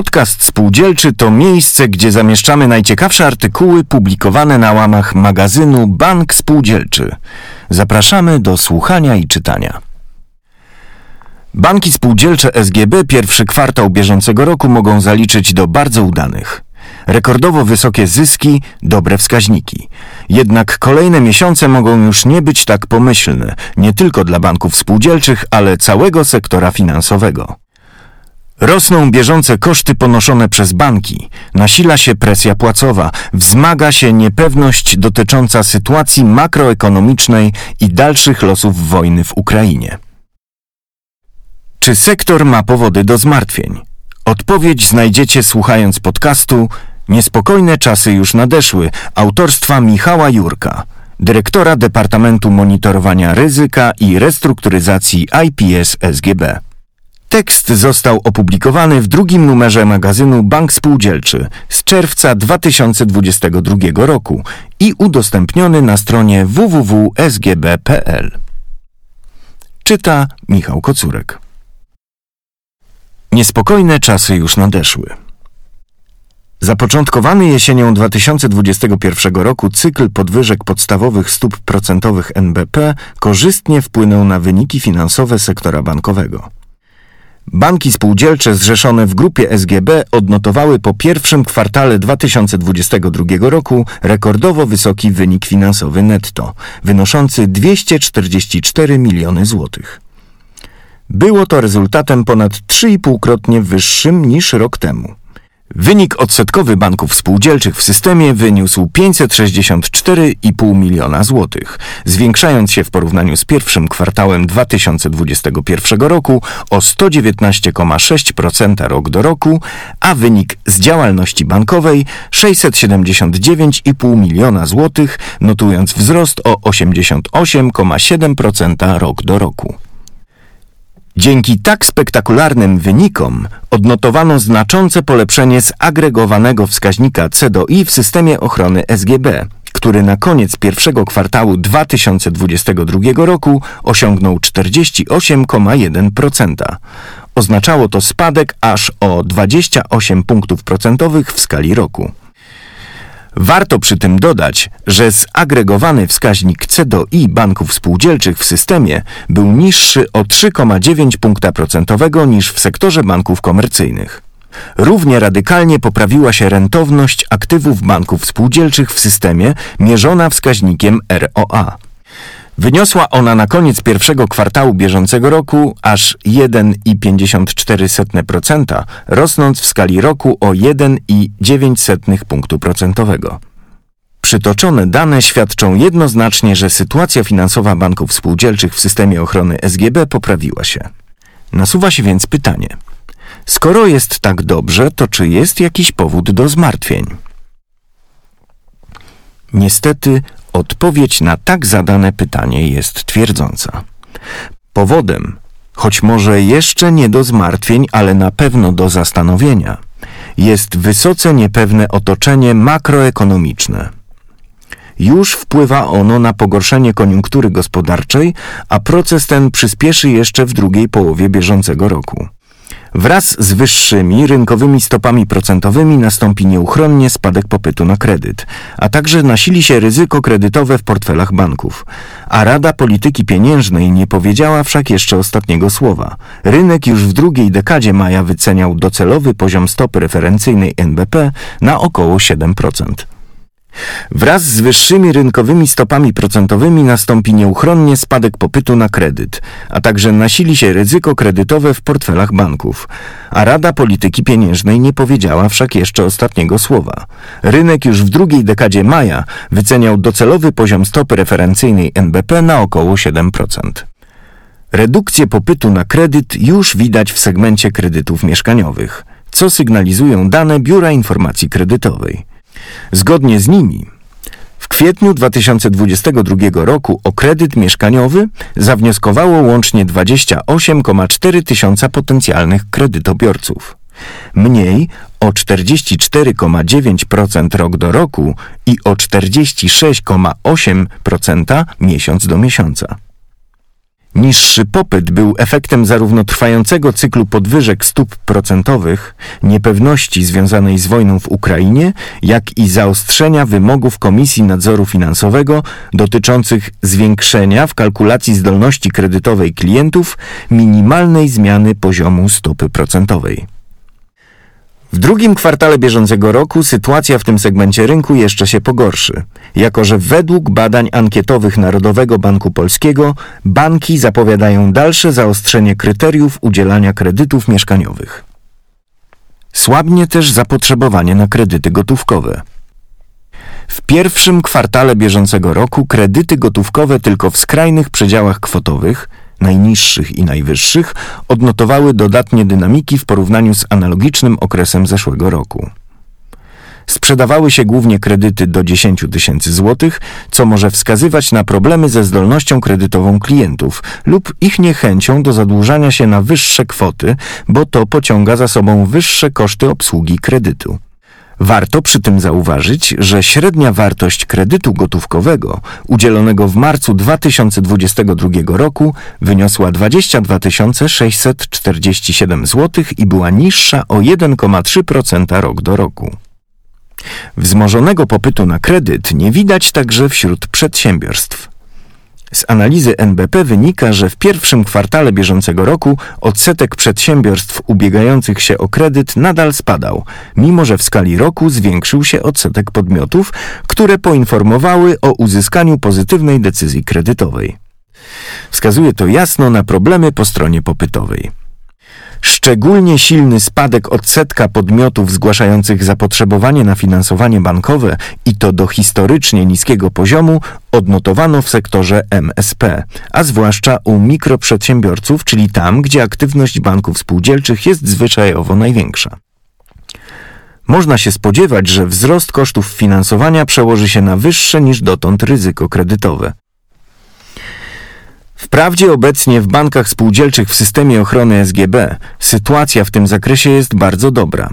Podcast Spółdzielczy to miejsce, gdzie zamieszczamy najciekawsze artykuły publikowane na łamach magazynu Bank Spółdzielczy. Zapraszamy do słuchania i czytania. Banki spółdzielcze SGB pierwszy kwartał bieżącego roku mogą zaliczyć do bardzo udanych. Rekordowo wysokie zyski, dobre wskaźniki. Jednak kolejne miesiące mogą już nie być tak pomyślne, nie tylko dla banków spółdzielczych, ale całego sektora finansowego. Rosną bieżące koszty ponoszone przez banki, nasila się presja płacowa, wzmaga się niepewność dotycząca sytuacji makroekonomicznej i dalszych losów wojny w Ukrainie. Czy sektor ma powody do zmartwień? Odpowiedź znajdziecie słuchając podcastu Niespokojne czasy już nadeszły autorstwa Michała Jurka, dyrektora Departamentu Monitorowania Ryzyka i Restrukturyzacji IPS SGB. Tekst został opublikowany w drugim numerze magazynu Bank Spółdzielczy z czerwca 2022 roku i udostępniony na stronie www.sgb.pl. Czyta Michał Kocurek. Niespokojne czasy już nadeszły. Zapoczątkowany jesienią 2021 roku cykl podwyżek podstawowych stóp procentowych NBP korzystnie wpłynął na wyniki finansowe sektora bankowego. Banki spółdzielcze zrzeszone w grupie SGB odnotowały po pierwszym kwartale 2022 roku rekordowo wysoki wynik finansowy netto, wynoszący 244 miliony złotych. Było to rezultatem ponad 3,5-krotnie wyższym niż rok temu. Wynik odsetkowy banków spółdzielczych w systemie wyniósł 564,5 miliona złotych, zwiększając się w porównaniu z pierwszym kwartałem 2021 roku o 119,6% rok do roku, a wynik z działalności bankowej 679,5 miliona złotych, notując wzrost o 88,7% rok do roku. Dzięki tak spektakularnym wynikom odnotowano znaczące polepszenie zagregowanego wskaźnika CDI w systemie ochrony SGB, który na koniec pierwszego kwartału 2022 roku osiągnął 48,1%. Oznaczało to spadek aż o 28 punktów procentowych w skali roku. Warto przy tym dodać, że zagregowany wskaźnik C do I banków spółdzielczych w systemie był niższy o 3,9 punkta procentowego niż w sektorze banków komercyjnych. Równie radykalnie poprawiła się rentowność aktywów banków spółdzielczych w systemie mierzona wskaźnikiem ROA. Wyniosła ona na koniec pierwszego kwartału bieżącego roku aż 1,54%, rosnąc w skali roku o 1,9 punktu procentowego. Przytoczone dane świadczą jednoznacznie, że sytuacja finansowa banków spółdzielczych w systemie ochrony SGB poprawiła się. Nasuwa się więc pytanie: skoro jest tak dobrze, to czy jest jakiś powód do zmartwień? Niestety Odpowiedź na tak zadane pytanie jest twierdząca. Powodem, choć może jeszcze nie do zmartwień, ale na pewno do zastanowienia, jest wysoce niepewne otoczenie makroekonomiczne. Już wpływa ono na pogorszenie koniunktury gospodarczej, a proces ten przyspieszy jeszcze w drugiej połowie bieżącego roku. Wraz z wyższymi rynkowymi stopami procentowymi nastąpi nieuchronnie spadek popytu na kredyt, a także nasili się ryzyko kredytowe w portfelach banków. A Rada Polityki Pieniężnej nie powiedziała wszak jeszcze ostatniego słowa. Rynek już w drugiej dekadzie maja wyceniał docelowy poziom stopy referencyjnej NBP na około 7%. Wraz z wyższymi rynkowymi stopami procentowymi nastąpi nieuchronnie spadek popytu na kredyt, a także nasili się ryzyko kredytowe w portfelach banków. A Rada Polityki Pieniężnej nie powiedziała wszak jeszcze ostatniego słowa. Rynek już w drugiej dekadzie maja wyceniał docelowy poziom stopy referencyjnej NBP na około 7%. Redukcję popytu na kredyt już widać w segmencie kredytów mieszkaniowych, co sygnalizują dane Biura Informacji Kredytowej. Zgodnie z nimi w kwietniu 2022 roku o kredyt mieszkaniowy zawnioskowało łącznie 28,4 tysiąca potencjalnych kredytobiorców. Mniej o 44,9% rok do roku i o 46,8% miesiąc do miesiąca. Niższy popyt był efektem zarówno trwającego cyklu podwyżek stóp procentowych, niepewności związanej z wojną w Ukrainie, jak i zaostrzenia wymogów Komisji Nadzoru Finansowego dotyczących zwiększenia w kalkulacji zdolności kredytowej klientów minimalnej zmiany poziomu stopy procentowej. W drugim kwartale bieżącego roku sytuacja w tym segmencie rynku jeszcze się pogorszy, jako że według badań ankietowych Narodowego Banku Polskiego banki zapowiadają dalsze zaostrzenie kryteriów udzielania kredytów mieszkaniowych. Słabnie też zapotrzebowanie na kredyty gotówkowe. W pierwszym kwartale bieżącego roku kredyty gotówkowe tylko w skrajnych przedziałach kwotowych – najniższych i najwyższych, odnotowały dodatnie dynamiki w porównaniu z analogicznym okresem zeszłego roku. Sprzedawały się głównie kredyty do 10 tysięcy złotych, co może wskazywać na problemy ze zdolnością kredytową klientów lub ich niechęcią do zadłużania się na wyższe kwoty, bo to pociąga za sobą wyższe koszty obsługi kredytu. Warto przy tym zauważyć, że średnia wartość kredytu gotówkowego udzielonego w marcu 2022 roku wyniosła 22 647 zł i była niższa o 1,3% rok do roku. Wzmożonego popytu na kredyt nie widać także wśród przedsiębiorstw. Z analizy NBP wynika, że w pierwszym kwartale bieżącego roku odsetek przedsiębiorstw ubiegających się o kredyt nadal spadał, mimo że w skali roku zwiększył się odsetek podmiotów, które poinformowały o uzyskaniu pozytywnej decyzji kredytowej. Wskazuje to jasno na problemy po stronie popytowej. Szczególnie silny spadek odsetka podmiotów zgłaszających zapotrzebowanie na finansowanie bankowe i to do historycznie niskiego poziomu odnotowano w sektorze MSP, a zwłaszcza u mikroprzedsiębiorców, czyli tam, gdzie aktywność banków spółdzielczych jest zwyczajowo największa. Można się spodziewać, że wzrost kosztów finansowania przełoży się na wyższe niż dotąd ryzyko kredytowe. Wprawdzie obecnie w bankach spółdzielczych w systemie ochrony SGB sytuacja w tym zakresie jest bardzo dobra.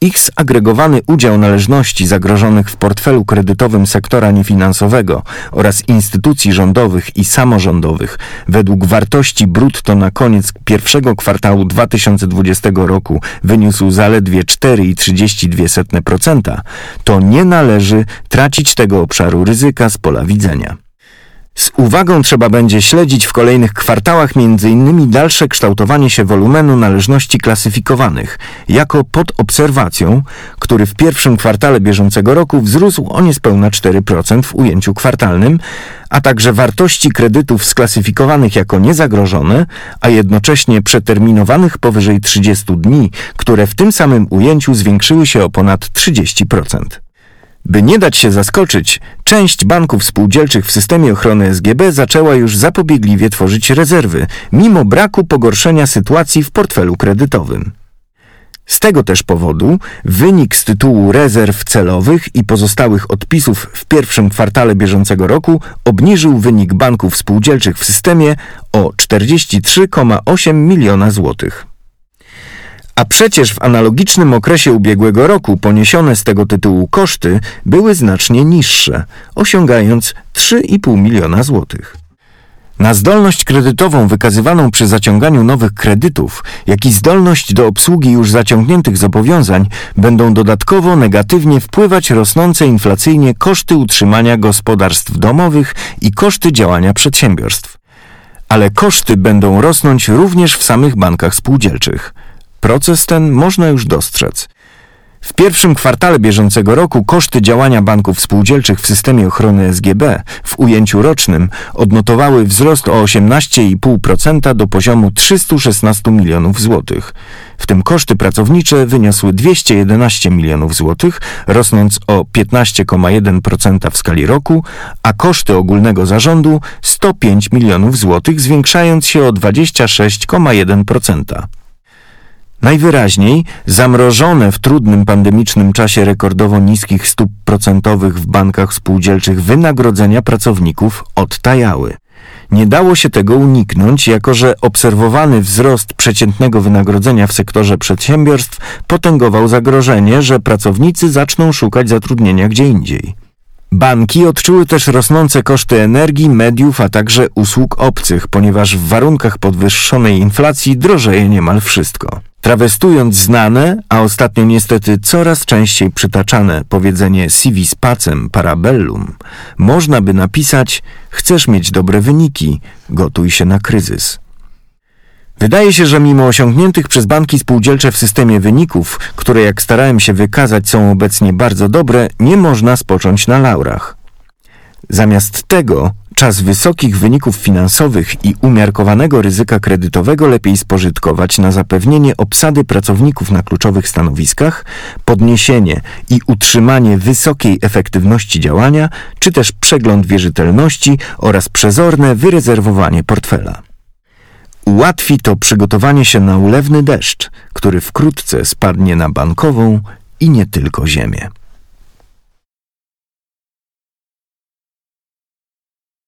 Ich zagregowany udział należności zagrożonych w portfelu kredytowym sektora niefinansowego oraz instytucji rządowych i samorządowych według wartości brutto na koniec pierwszego kwartału 2020 roku wyniósł zaledwie 4,32%, to nie należy tracić tego obszaru ryzyka z pola widzenia. Z uwagą trzeba będzie śledzić w kolejnych kwartałach m.in. dalsze kształtowanie się wolumenu należności klasyfikowanych, jako pod obserwacją, który w pierwszym kwartale bieżącego roku wzrósł o niespełna 4% w ujęciu kwartalnym, a także wartości kredytów sklasyfikowanych jako niezagrożone, a jednocześnie przeterminowanych powyżej 30 dni, które w tym samym ujęciu zwiększyły się o ponad 30%. By nie dać się zaskoczyć, część banków spółdzielczych w systemie ochrony SGB zaczęła już zapobiegliwie tworzyć rezerwy, mimo braku pogorszenia sytuacji w portfelu kredytowym. Z tego też powodu wynik z tytułu rezerw celowych i pozostałych odpisów w pierwszym kwartale bieżącego roku obniżył wynik banków spółdzielczych w systemie o 43,8 miliona złotych. A przecież w analogicznym okresie ubiegłego roku poniesione z tego tytułu koszty były znacznie niższe, osiągając 3,5 miliona złotych. Na zdolność kredytową wykazywaną przy zaciąganiu nowych kredytów, jak i zdolność do obsługi już zaciągniętych zobowiązań będą dodatkowo negatywnie wpływać rosnące inflacyjnie koszty utrzymania gospodarstw domowych i koszty działania przedsiębiorstw. Ale koszty będą rosnąć również w samych bankach spółdzielczych. Proces ten można już dostrzec. W pierwszym kwartale bieżącego roku koszty działania banków spółdzielczych w systemie ochrony SGB w ujęciu rocznym odnotowały wzrost o 18,5% do poziomu 316 milionów złotych. W tym koszty pracownicze wyniosły 211 milionów złotych, rosnąc o 15,1% w skali roku, a koszty ogólnego zarządu 105 milionów złotych, zwiększając się o 26,1%. Najwyraźniej zamrożone w trudnym pandemicznym czasie rekordowo niskich stóp procentowych w bankach spółdzielczych wynagrodzenia pracowników odtajały. Nie dało się tego uniknąć, jako że obserwowany wzrost przeciętnego wynagrodzenia w sektorze przedsiębiorstw potęgował zagrożenie, że pracownicy zaczną szukać zatrudnienia gdzie indziej. Banki odczuły też rosnące koszty energii, mediów, a także usług obcych, ponieważ w warunkach podwyższonej inflacji drożeje niemal wszystko. Trawestując znane, a ostatnio niestety coraz częściej przytaczane powiedzenie civis pacem parabellum, można by napisać: Chcesz mieć dobre wyniki, gotuj się na kryzys. Wydaje się, że mimo osiągniętych przez banki spółdzielcze w systemie wyników, które jak starałem się wykazać są obecnie bardzo dobre, nie można spocząć na laurach. Zamiast tego czas wysokich wyników finansowych i umiarkowanego ryzyka kredytowego lepiej spożytkować na zapewnienie obsady pracowników na kluczowych stanowiskach, podniesienie i utrzymanie wysokiej efektywności działania, czy też przegląd wierzytelności oraz przezorne wyrezerwowanie portfela. Ułatwi to przygotowanie się na ulewny deszcz, który wkrótce spadnie na bankową i nie tylko ziemię.